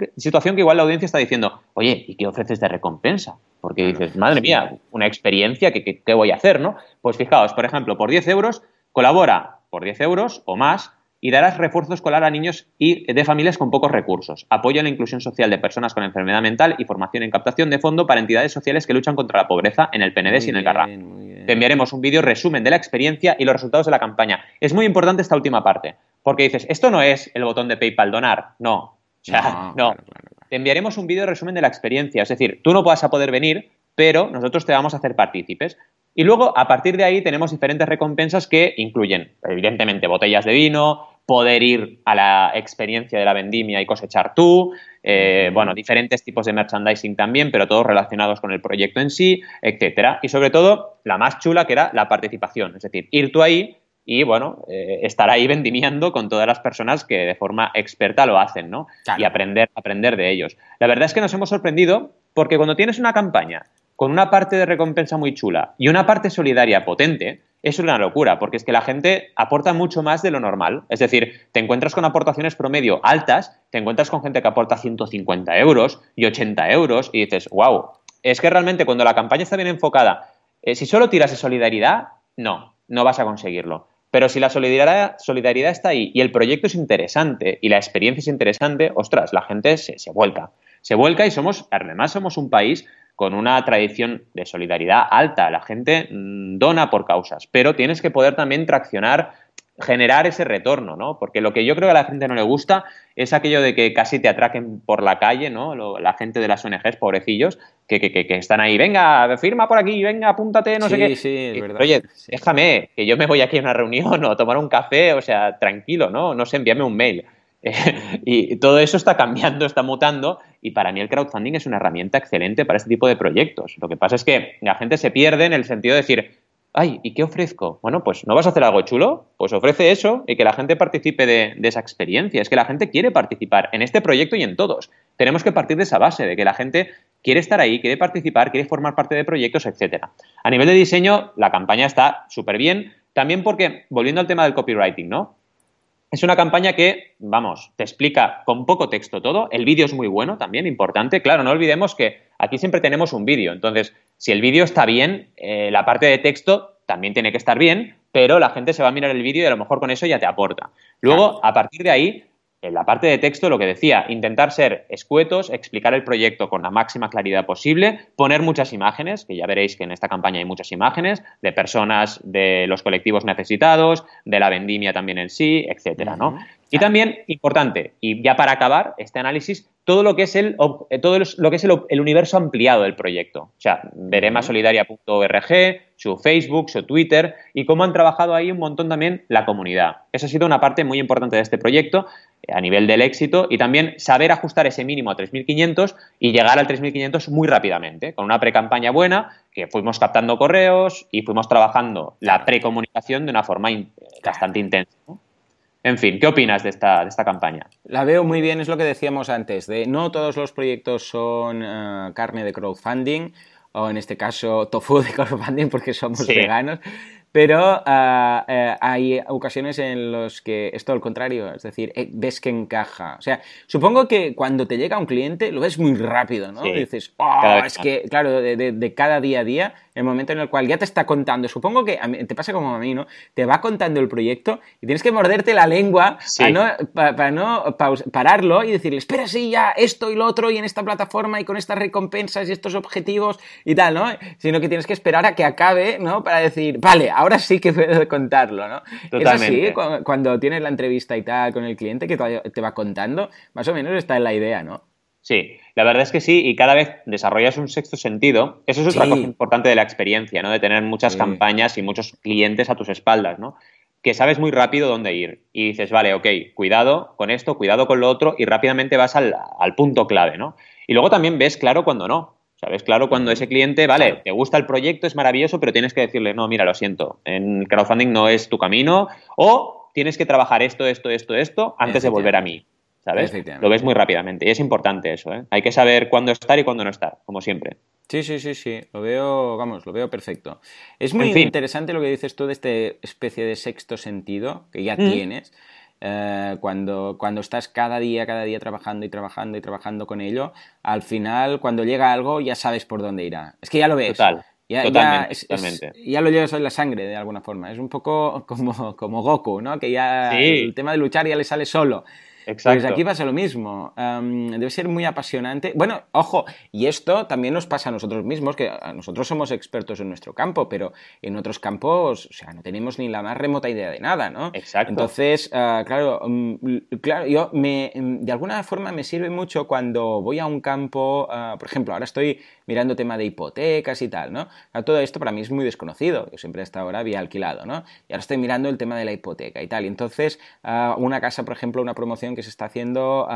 que igual la audiencia está diciendo, oye, ¿y qué ofreces de recompensa? Porque dices, madre mía, una experiencia, ¿qué, qué, qué voy a hacer, no? Pues fijaos, por ejemplo, por 10 euros, colabora por 10 euros o más y darás refuerzo escolar a niños y de familias con pocos recursos. Apoyo a la inclusión social de personas con enfermedad mental y formación en captación de fondo para entidades sociales que luchan contra la pobreza en el PND y en el Garra. Te enviaremos un vídeo resumen de la experiencia y los resultados de la campaña. Es muy importante esta última parte, porque dices, esto no es el botón de PayPal donar, no. O sea, no. Te enviaremos un vídeo resumen de la experiencia, es decir, tú no vas a poder venir, pero nosotros te vamos a hacer partícipes. Y luego, a partir de ahí, tenemos diferentes recompensas que incluyen, evidentemente, botellas de vino, poder ir a la experiencia de la vendimia y cosechar tú, eh, bueno, diferentes tipos de merchandising también, pero todos relacionados con el proyecto en sí, etcétera. Y sobre todo, la más chula que era la participación, es decir, ir tú ahí y, bueno, eh, estar ahí vendimiando con todas las personas que de forma experta lo hacen, ¿no? Y aprender, aprender de ellos. La verdad es que nos hemos sorprendido porque cuando tienes una campaña con una parte de recompensa muy chula y una parte solidaria potente, es una locura, porque es que la gente aporta mucho más de lo normal. Es decir, te encuentras con aportaciones promedio altas, te encuentras con gente que aporta 150 euros y 80 euros y dices, wow, es que realmente cuando la campaña está bien enfocada, eh, si solo tiras de solidaridad, no, no vas a conseguirlo. Pero si la solidaridad, solidaridad, está ahí y el proyecto es interesante y la experiencia es interesante, ostras, la gente se, se vuelca. Se vuelca y somos, además somos un país con una tradición de solidaridad alta. La gente mm, dona por causas, pero tienes que poder también traccionar, generar ese retorno, ¿no? Porque lo que yo creo que a la gente no le gusta es aquello de que casi te atraquen por la calle, ¿no? la gente de las ONGs, pobrecillos, que, que, que, están ahí, venga, firma por aquí, venga, apúntate, no sé qué. Sí, es verdad. Oye, déjame, que yo me voy aquí a una reunión o a tomar un café, o sea, tranquilo, ¿no? No sé, envíame un mail. y todo eso está cambiando, está mutando y para mí el crowdfunding es una herramienta excelente para este tipo de proyectos. Lo que pasa es que la gente se pierde en el sentido de decir, ay, ¿y qué ofrezco? Bueno, pues ¿no vas a hacer algo chulo? Pues ofrece eso y que la gente participe de, esa experiencia. Es que la gente quiere participar en este proyecto y en todos. Tenemos que partir de esa base, de que la gente quiere estar ahí, quiere participar, quiere formar parte de proyectos, etcétera. A nivel de diseño, la campaña está súper bien. También porque, volviendo al tema del copywriting, ¿no? Es una campaña que, vamos, te explica con poco texto todo. El vídeo es muy bueno también, importante. Claro, no olvidemos que aquí siempre tenemos un vídeo. Entonces, si el vídeo está bien, eh, la parte de texto también tiene que estar bien, pero la gente se va a mirar el vídeo y a lo mejor con eso ya te aporta. Luego, a partir de ahí, en la parte de texto, lo que decía, intentar ser escuetos, explicar el proyecto con la máxima claridad posible, poner muchas imágenes, que ya veréis que en esta campaña hay muchas imágenes, de personas de los colectivos necesitados, de la vendimia también en sí, etcétera, ¿no? Y también, importante, y ya para acabar este análisis, todo lo que es el, eh, todo lo que es el, universo ampliado del proyecto. O sea, veremasolidaria.org, su Facebook, su Twitter y cómo han trabajado ahí un montón también la comunidad. Eso ha sido una parte muy importante de este proyecto eh, a nivel del éxito y también saber ajustar ese mínimo a 3.500 y llegar al 3.500 muy rápidamente, con una pre-campaña buena, que fuimos captando correos y fuimos trabajando la precomunicación de una forma bastante intensa. En fin, ¿qué opinas de esta, de esta campaña? La veo muy bien, es lo que decíamos antes, de no todos los proyectos son eh, carne de crowdfunding, o en este caso tofu de crowdfunding porque somos veganos, pero eh, hay ocasiones en las que es todo lo contrario, es decir, ves que encaja. O sea, supongo que cuando te llega un cliente lo ves muy rápido, ¿no? dices, oh, es que, claro, de, cada día a día, el momento en el cual ya te está contando, supongo que te pasa como a mí, ¿no? Te va contando el proyecto y tienes que morderte la lengua para no, pararlo y decirle, espera, sí, ya esto y lo otro y en esta plataforma y con estas recompensas y estos objetivos y tal, ¿no? Sino que tienes que esperar a que acabe, ¿no? Para decir, vale, ahora sí que puedo contarlo, ¿no? Totalmente. Es así, cuando tienes la entrevista y tal con el cliente que te va contando, más o menos está en la idea, ¿no? Sí, la verdad es que sí, y cada vez desarrollas un sexto sentido. Eso es otra cosa importante de la experiencia, ¿no? De tener muchas campañas y muchos clientes a tus espaldas, ¿no? Que sabes muy rápido dónde ir. Y dices, vale, ok, cuidado con esto, cuidado con lo otro, y rápidamente vas al, al punto clave, ¿no? Y luego también ves claro cuando no. ¿Sabes? Claro, cuando ese cliente, vale, te gusta el proyecto, es maravilloso, pero tienes que decirle, no, mira, lo siento, en crowdfunding no es tu camino, o tienes que trabajar esto, esto, esto, esto, antes de volver a mí. ¿Sabes? Lo ves muy rápidamente. Y es importante eso, ¿eh? Hay que saber cuándo estar y cuándo no estar, como siempre. Sí, sí, sí, sí. Lo veo, vamos, lo veo perfecto. Es muy interesante lo que dices tú de esta especie de sexto sentido que ya mm. tienes. Eh, cuando, cuando estás cada día, cada día trabajando y trabajando y trabajando con ello, al final, cuando llega algo, ya sabes por dónde irá. Es que ya lo ves. Total. Ya, totalmente, ya, lo llevas en la sangre de alguna forma. Es un poco como, como Goku, ¿no? Que ya el tema de luchar ya le sale solo. Pues aquí pasa lo mismo. debe ser muy apasionante. Bueno, ojo, y esto también nos pasa a nosotros mismos, que nosotros somos expertos en nuestro campo, pero en otros campos, o sea, no tenemos ni la más remota idea de nada, ¿no? Exacto. Entonces, ah, claro, mm, claro, yo me, mm, de alguna forma me sirve mucho cuando voy a un campo, ah, por ejemplo, ahora estoy mirando tema de hipotecas y tal, ¿no? Todo esto para mí es muy desconocido. Yo siempre hasta ahora había alquilado, ¿no? Y ahora estoy mirando el tema de la hipoteca y tal. Y entonces, ah, una casa, por ejemplo, una promoción que se está haciendo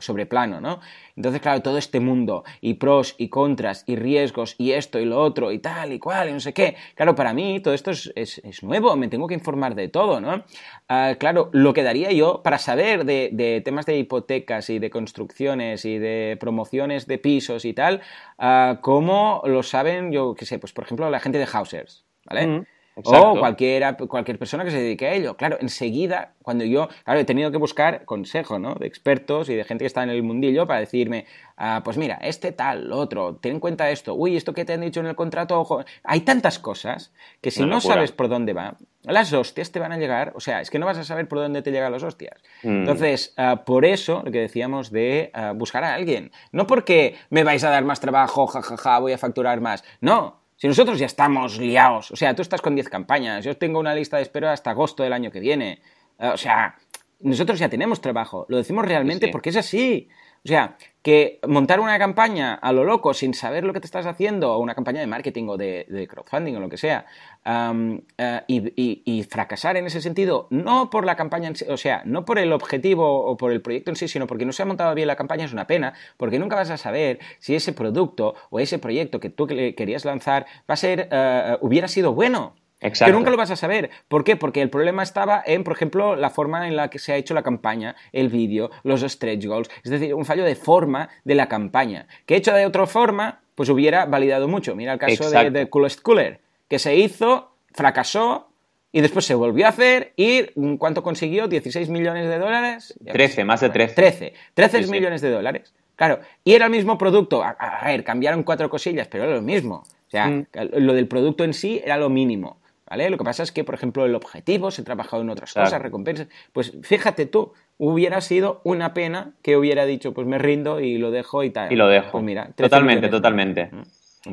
sobre plano, ¿no? Entonces, claro, todo este mundo, y pros y contras, y riesgos, y esto y lo otro, y tal y cual, y no sé qué. Claro, para mí todo esto es, nuevo, me tengo que informar de todo, ¿no? Ah, claro, lo que daría yo para saber de, temas de hipotecas y de construcciones y de promociones de pisos y tal, uh, ¿cómo lo saben, yo qué sé, pues por ejemplo, la gente de Hausers, ¿vale? Mm. O cualquiera, cualquier persona que se dedique a ello. Claro, enseguida, cuando yo, claro, he tenido que buscar consejo, ¿no? De expertos y de gente que está en el mundillo para decirme, ah, pues mira, este tal, lo otro, ten en cuenta esto, uy, esto que te han dicho en el contrato, ojo. Hay tantas cosas que si no sabes por dónde va, las hostias te van a llegar, o sea, es que no vas a saber por dónde te llegan las hostias. Mm. Entonces, ah, por eso lo que decíamos de ah, buscar a alguien. No porque me vais a dar más trabajo, jajaja, voy a facturar más. No, si nosotros ya estamos liados, o sea, tú estás con 10 campañas, yo tengo una lista de espera hasta agosto del año que viene, eh, o sea, nosotros ya tenemos trabajo, lo decimos realmente porque es así. O sea, que montar una campaña a lo loco sin saber lo que te estás haciendo, o una campaña de marketing o de, crowdfunding o lo que sea, eh, y, fracasar en ese sentido, no por la campaña, o sea, no por el objetivo o por el proyecto en sí, sino porque no se ha montado bien la campaña, es una pena, porque nunca vas a saber si ese producto o ese proyecto que tú querías lanzar va a ser, eh, hubiera sido bueno. Que nunca lo vas a saber. ¿Por qué? Porque el problema estaba en, por ejemplo, la forma en la que se ha hecho la campaña, el vídeo, los stretch goals. Es decir, un fallo de forma de la campaña. Que hecho de otra forma, pues hubiera validado mucho. Mira el caso de, de, Coolest Cooler, que se hizo, fracasó. Y después se volvió a hacer y ¿cuánto consiguió? ¿16 millones de dólares? 13, más de 13. 13. 13 millones de dólares. Claro, y era el mismo producto. A, ver, cambiaron cuatro cosillas, pero era lo mismo. O sea, mm. lo del producto en sí era lo mínimo. Lo que pasa es que, por ejemplo, el objetivo se ha trabajado en otras cosas, recompensas. Pues fíjate tú, hubiera sido una pena que hubiera dicho, pues me rindo y lo dejo y tal. Y lo dejo. Pues mira, totalmente, totalmente.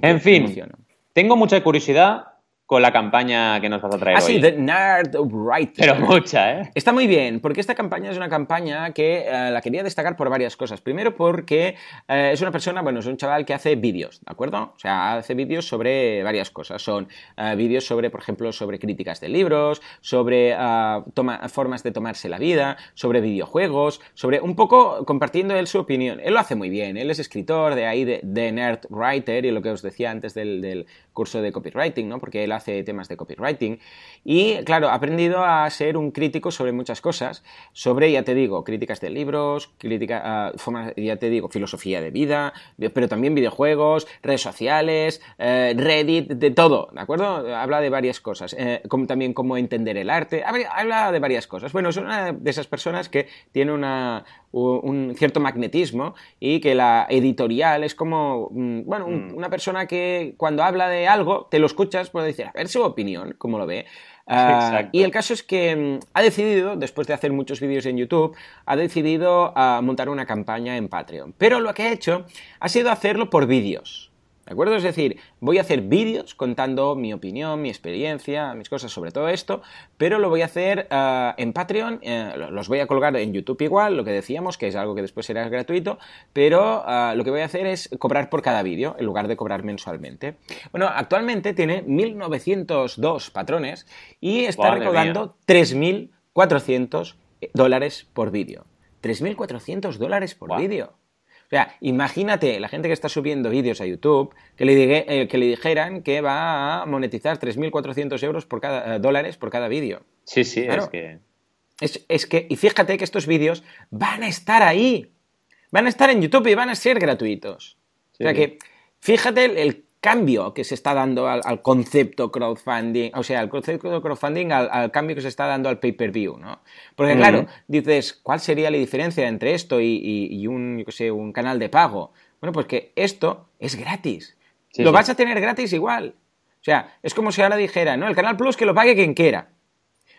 En fin, tengo mucha curiosidad con la campaña que nos vas a traer ah, hoy. sí, The Nerd Writer. Pero mucha, ¿eh? Está muy bien, porque esta campaña es una campaña que eh, la quería destacar por varias cosas. Primero, porque eh, es una persona, bueno, es un chaval que hace vídeos, ¿de acuerdo? O sea, hace vídeos sobre varias cosas. Son eh, vídeos sobre, por ejemplo, sobre críticas de libros, sobre formas de tomarse la vida, sobre videojuegos, sobre un poco compartiendo él su opinión. Él lo hace muy bien, él es escritor, de ahí de, de Nerd Writer, y lo que os decía antes del, del curso de copywriting, ¿no? Porque él hace temas de copywriting. Y, claro, ha aprendido a ser un crítico sobre muchas cosas. Sobre, ya te digo, críticas de libros, crítica, uh, ya te digo, filosofía de vida, pero también videojuegos, redes sociales, eh, Reddit, de todo, ¿de acuerdo? Habla de varias cosas. Eh, como, también cómo entender el arte. Habla de varias cosas. Bueno, es una de esas personas que tiene una, un cierto magnetismo y que la editorial es como, mm, bueno, mm. una persona que cuando habla de algo te lo escuchas, puede decir, a ver su opinión, cómo lo ve. Ah, y el caso es que mm, ha decidido, después de hacer muchos vídeos en YouTube, ha decidido ah, montar una campaña en Patreon. Pero lo que ha hecho ha sido hacerlo por vídeos. ¿De acuerdo? Es decir, voy a hacer vídeos contando mi opinión, mi experiencia, mis cosas sobre todo esto, pero lo voy a hacer eh, en Patreon, eh, los voy a colgar en YouTube igual, lo que decíamos, que es algo que después será gratuito, pero eh, lo que voy a hacer es cobrar por cada vídeo en lugar de cobrar mensualmente. Bueno, actualmente tiene 1902 patrones y está recaudando 3.400 dólares por vídeo. 3.400 dólares por vídeo. O sea, imagínate la gente que está subiendo vídeos a YouTube que le, eh, que le dijeran que va a monetizar 3.400 euros por cada, eh, dólares por cada vídeo. Sí, sí, es que... Es, que, y fíjate que estos vídeos van a estar ahí. Van a estar en YouTube y van a ser gratuitos. O sea que, fíjate el, cambio que se está dando al, concepto crowdfunding, o sea, al concepto crowdfunding, al, cambio que se está dando al pay-per-view, ¿no? Porque claro, dices, ¿cuál sería la diferencia entre esto y, un, yo sé, un canal de pago? Bueno, pues que esto es gratis. lo vas a tener gratis igual. O sea, es como si ahora dijera, ¿no? El canal Plus que lo pague quien quiera.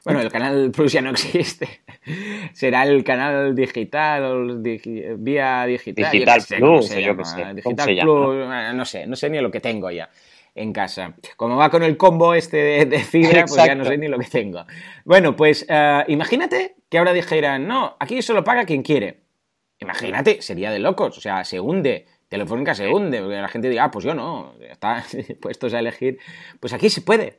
Bueno, el canal Plus ya no existe. Será el canal digital o vía digital. Digital Plus, yo qué sé. Digital Plus, no sé, no sé ni lo que tengo ya en casa. Como va con el combo este de, fibra, pues ya no sé ni lo que tengo. Bueno, pues eh, imagínate que ahora dijeran, no, aquí solo paga quien quiere. Imagínate, sería de locos, o sea, se hunde. Telefónica se hunde, porque la gente diga, ah, pues yo no, está puestos a elegir. Pues aquí se puede.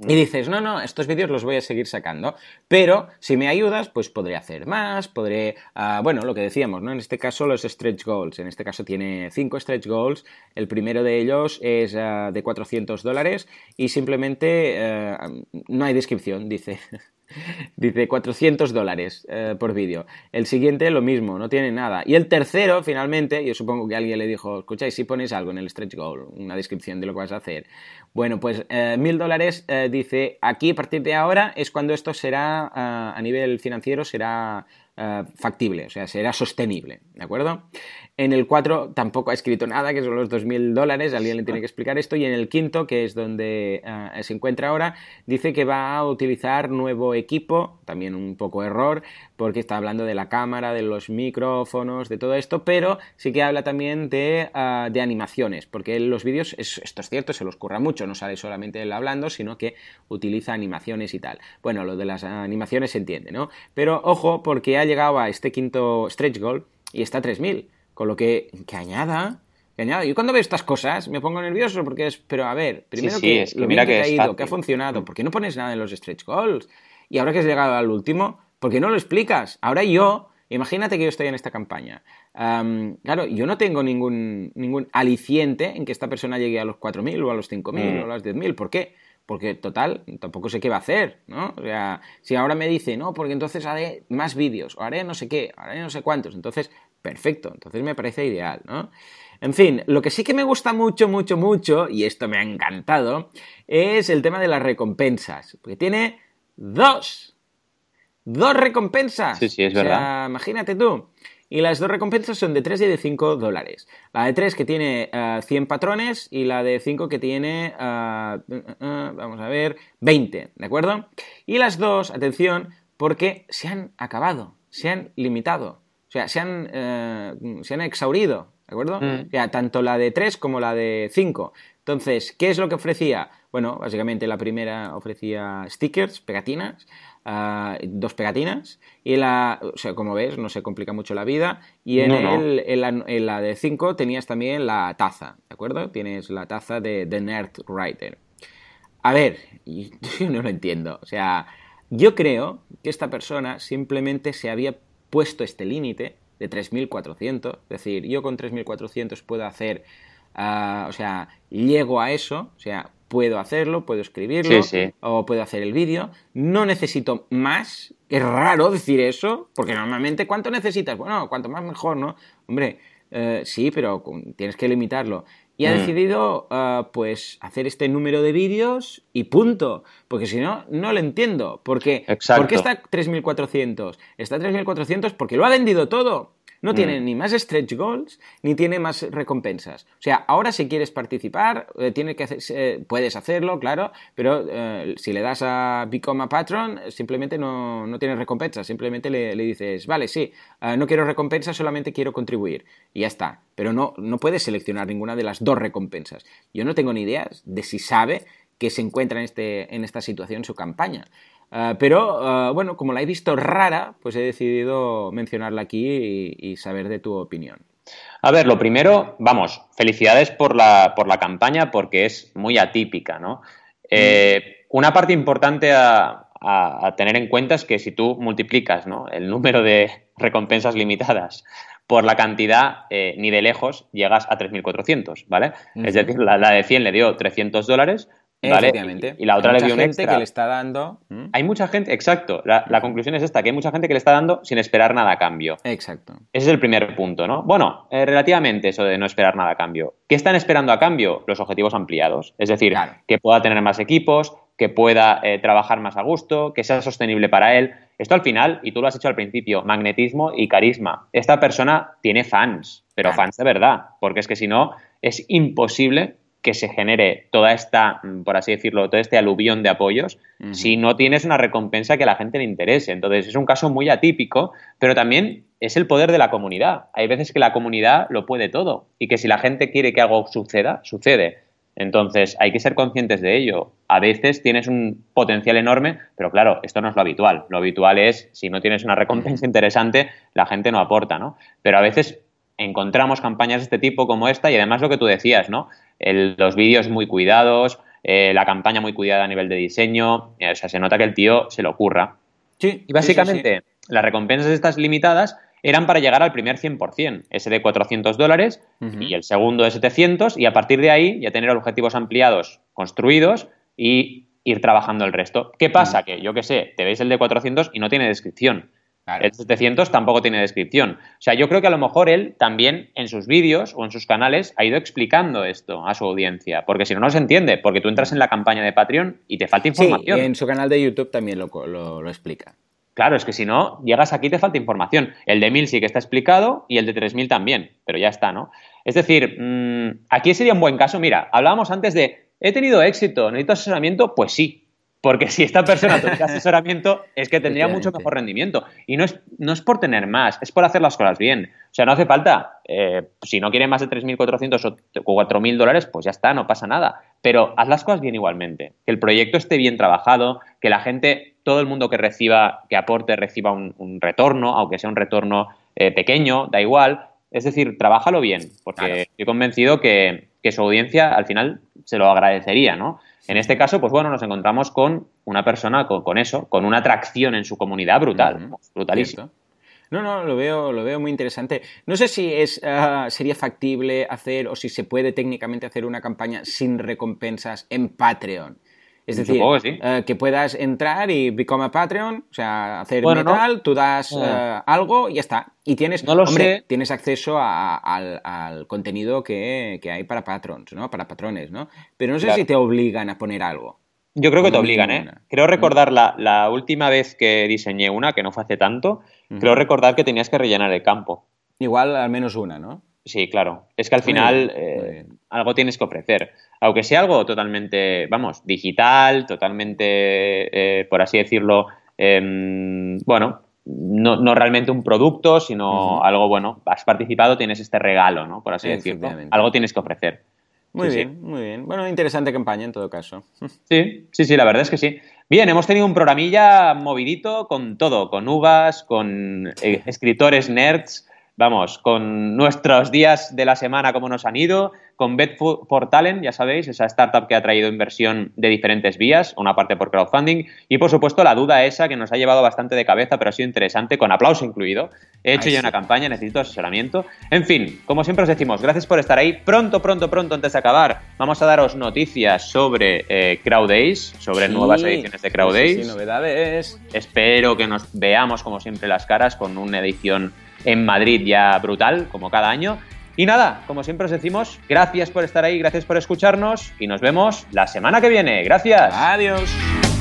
Y dices, no, no, estos vídeos los voy a seguir sacando, pero si me ayudas, pues podré hacer más, podré, ah, bueno, lo que decíamos, ¿no? En este caso los stretch goals, en este caso tiene 5 stretch goals, el primero de ellos es ah, de 400 dólares y simplemente eh, no hay descripción, dice. Dice 400 dólares eh, por vídeo. El siguiente lo mismo, no tiene nada. Y el tercero, finalmente, yo supongo que alguien le dijo, escucháis, si ponéis algo en el stretch goal, una descripción de lo que vas a hacer. Bueno, pues eh, mil dólares eh, dice, aquí a partir de ahora es cuando esto será, a nivel financiero, será factible, o sea, será sostenible, ¿de acuerdo? En el 4 tampoco ha escrito nada, que son los 2.000 dólares, alguien le tiene que explicar esto. Y en el quinto, que es donde eh, se encuentra ahora, dice que va a utilizar nuevo equipo, también un poco error, porque está hablando de la cámara, de los micrófonos, de todo esto, pero sí que habla también de, ah, animaciones, porque los vídeos, esto es cierto, se los curra mucho, no sale solamente él hablando, sino que utiliza animaciones y tal. Bueno, lo de las animaciones se entiende, ¿no? Pero ojo, porque ha llegado a este quinto stretch goal y está a 3000. Con lo que, que añada, que añada. Yo cuando veo estas cosas me pongo nervioso porque es, pero a ver, primero que, lo mira que, ha ido, que ha funcionado, ¿por qué no pones nada en los stretch goals? Y ahora que has llegado al último, ¿por qué no lo explicas? Ahora yo, imagínate que yo estoy en esta campaña. claro, yo no tengo ningún, ningún aliciente en que esta persona llegue a los 4.000 o a los 5.000 mm. o a los 10.000. ¿Por qué? Porque total, tampoco sé qué va a hacer, ¿no? O sea, si ahora me dice, no, porque entonces haré más vídeos, o haré no sé qué, haré no sé cuántos, entonces perfecto, entonces me parece ideal, ¿no? En fin, lo que sí que me gusta mucho, mucho, mucho, y esto me ha encantado, es el tema de las recompensas, porque tiene dos, dos recompensas. Sí, sí, es verdad. imagínate tú. Y las dos recompensas son de 3 y de 5 dólares. La de 3 que tiene 100 eh, patrones y la de 5 que tiene, eh, eh, vamos a ver, 20, ¿de acuerdo? Y las dos, atención, porque se han acabado, se han limitado. O sea, se han, eh, se han exhaurido, ¿de acuerdo? Mm. O sea, tanto la de 3 como la de 5. Entonces, ¿qué es lo que ofrecía? Bueno, básicamente la primera ofrecía stickers, pegatinas, ah, dos pegatinas, y la, o sea, como ves, no se complica mucho la vida, y en, en, la, de 5 tenías también la taza, ¿de acuerdo? Tienes la taza de The Nerd Writer. A ver, yo no lo entiendo, o sea, yo creo que esta persona simplemente se había puesto este límite de 3.400, es decir, yo con 3.400 puedo hacer Ah, o sea, llego a eso, o sea, puedo hacerlo, puedo escribirlo, o puedo hacer el vídeo, no necesito más, es raro decir eso, porque normalmente, ¿cuánto necesitas? Bueno, cuanto más mejor, ¿no? Hombre, eh, sí, pero tienes que limitarlo. Y ha mm. decidido, ah, pues, hacer este número de vídeos y punto. Porque si no, no lo entiendo. Porque, ¿Por qué está 3.400? Está 3.400 porque lo ha vendido todo. No mm. tiene ni más stretch goals ni tiene más recompensas. O sea, ahora si quieres participar, eh, que eh, puedes hacerlo, claro, pero eh, si le das a Become a Patron, simplemente no, no tienes recompensas. Simplemente le, dices, vale, sí, no quiero recompensas, solamente quiero contribuir. Y ya está. Pero no, no puedes seleccionar ninguna de las dos recompensas. Yo no tengo ni idea de si sabe que se encuentra en, este, en esta situación su campaña. Ah, pero ah, bueno, como la he visto rara, pues he decidido mencionarla aquí y, saber de tu opinión. A ver, lo primero, vamos, felicidades por la, por la campaña porque es muy atípica, ¿no? Eh, una parte importante a, tener en cuenta es que si tú multiplicas ¿no? el número de recompensas limitadas por la cantidad, eh, ni de lejos llegas a 3.400, ¿vale? Es decir, la, la, de 100 le dio 300 dólares, y, la otra le dio un gente que le está dando. Hay mucha gente, exacto. La, conclusión es esta: que hay mucha gente que le está dando sin esperar nada a cambio. Exacto. Ese es el primer punto, ¿no? Bueno, eh, relativamente eso de no esperar nada a cambio. ¿Qué están esperando a cambio? Los objetivos ampliados. Es decir, que pueda tener más equipos, que pueda eh, trabajar más a gusto, que sea sostenible para él. Esto al final, y tú lo has hecho al principio, magnetismo y carisma. Esta persona tiene fans, pero fans de verdad, porque es que si no, es imposible que se genere toda esta, mm, por así decirlo, todo este aluvión de apoyos si no tienes una recompensa que a la gente le interese. Entonces es un caso muy atípico, pero también es el poder de la comunidad. Hay veces que la comunidad lo puede todo y que si la gente quiere que algo suceda, sucede. Entonces hay que ser conscientes de ello. A veces tienes un potencial enorme, pero claro, esto no es lo habitual. Lo habitual es, si no tienes una recompensa interesante, la gente no aporta, ¿no? Pero a veces encontramos campañas de este tipo como esta y además lo que tú decías, ¿no? Los vídeos muy cuidados, eh, la campaña muy cuidada a nivel de diseño, eh, o sea, se nota que el tío se lo ocurra. Sí. Y básicamente las recompensas estas limitadas eran para llegar al primer 100%, ese de 400 dólares y el segundo de 700 y a partir de ahí ya tener objetivos ampliados construidos y ir trabajando el resto. ¿Qué pasa? Que yo qué sé, te veis el de 400 y no tiene descripción. El 700 tampoco tiene descripción. O sea, yo creo que a lo mejor él también en sus vídeos o en sus canales ha ido explicando esto a su audiencia, porque si no, no se entiende, porque tú entras en la campaña de Patreon y te falta información. Sí, y en su canal de YouTube también lo, lo, explica. Claro, es que si no, llegas aquí y te falta información. El de 1000 sí que está explicado y el de 3000 también, pero ya está, ¿no? Es decir, mm, aquí sería un buen caso. Mira, hablábamos antes de, he tenido éxito, necesito asesoramiento, pues sí, porque si esta persona tuviera asesoramiento, es que tendría mucho mejor rendimiento. Y no es, no es por tener más, es por hacer las cosas bien. O sea, no hace falta, eh, si no quiere más de 3.400 o 4.000 dólares, pues ya está, no pasa nada. Pero haz las cosas bien igualmente. Que el proyecto esté bien trabajado, que la gente, todo el mundo que reciba, que aporte, reciba un, retorno, aunque sea un retorno eh, pequeño, da igual. Es decir, trabájalo bien, porque estoy convencido que, que su audiencia al final se lo agradecería, ¿no? En este caso, pues bueno, nos encontramos con una persona con, eso, con una atracción en su comunidad brutal, brutalísimo. No, no, lo veo, lo veo muy interesante. No sé si es, ah, sería factible hacer o si se puede técnicamente hacer una campaña sin recompensas en Patreon. Es decir, eh, que puedas entrar y become a Patreon, o sea, hacer metal, tú das ah. eh, algo y ya está. Y tienes, hombre, tienes acceso al, contenido que, hay para patrons, ¿no? Para patrones, ¿no? Pero no sé si te obligan a poner algo. Yo creo que te obligan, ¿eh? Creo recordar la, la, última vez que diseñé una, que no fue hace tanto, creo recordar que tenías que rellenar el campo. Igual al menos una, ¿no? Sí, claro. Es que al final eh, algo tienes que ofrecer. Aunque sea algo totalmente, vamos, digital, totalmente, eh, por así decirlo, em, bueno, no, realmente un producto, sino algo, bueno, has participado, tienes este regalo, ¿no? Por así decirlo. Algo tienes que ofrecer. Muy bien, muy bien. Bueno, interesante campaña en todo caso. Sí, sí, sí, la verdad es que sí. Bien, hemos tenido un programilla movidito con todo, con uvas, con eh, escritores nerds, vamos, con nuestros días de la semana, cómo nos han ido, con Bet for Talent, ya sabéis, esa startup que ha traído inversión de diferentes vías, una parte por crowdfunding, y por supuesto la duda esa que nos ha llevado bastante de cabeza, pero ha sido interesante, con aplauso incluido. He hecho ya una campaña, necesito asesoramiento. En fin, como siempre os decimos, gracias por estar ahí. Pronto, pronto, pronto, antes de acabar, vamos a daros noticias sobre eh, CrowdAce, sobre nuevas ediciones de CrowdAce. Sí, novedades. Espero que nos veamos, como siempre, las caras con una edición en Madrid ya brutal, como cada año. Y nada, como siempre os decimos, gracias por estar ahí, gracias por escucharnos y nos vemos la semana que viene. Gracias. Adiós.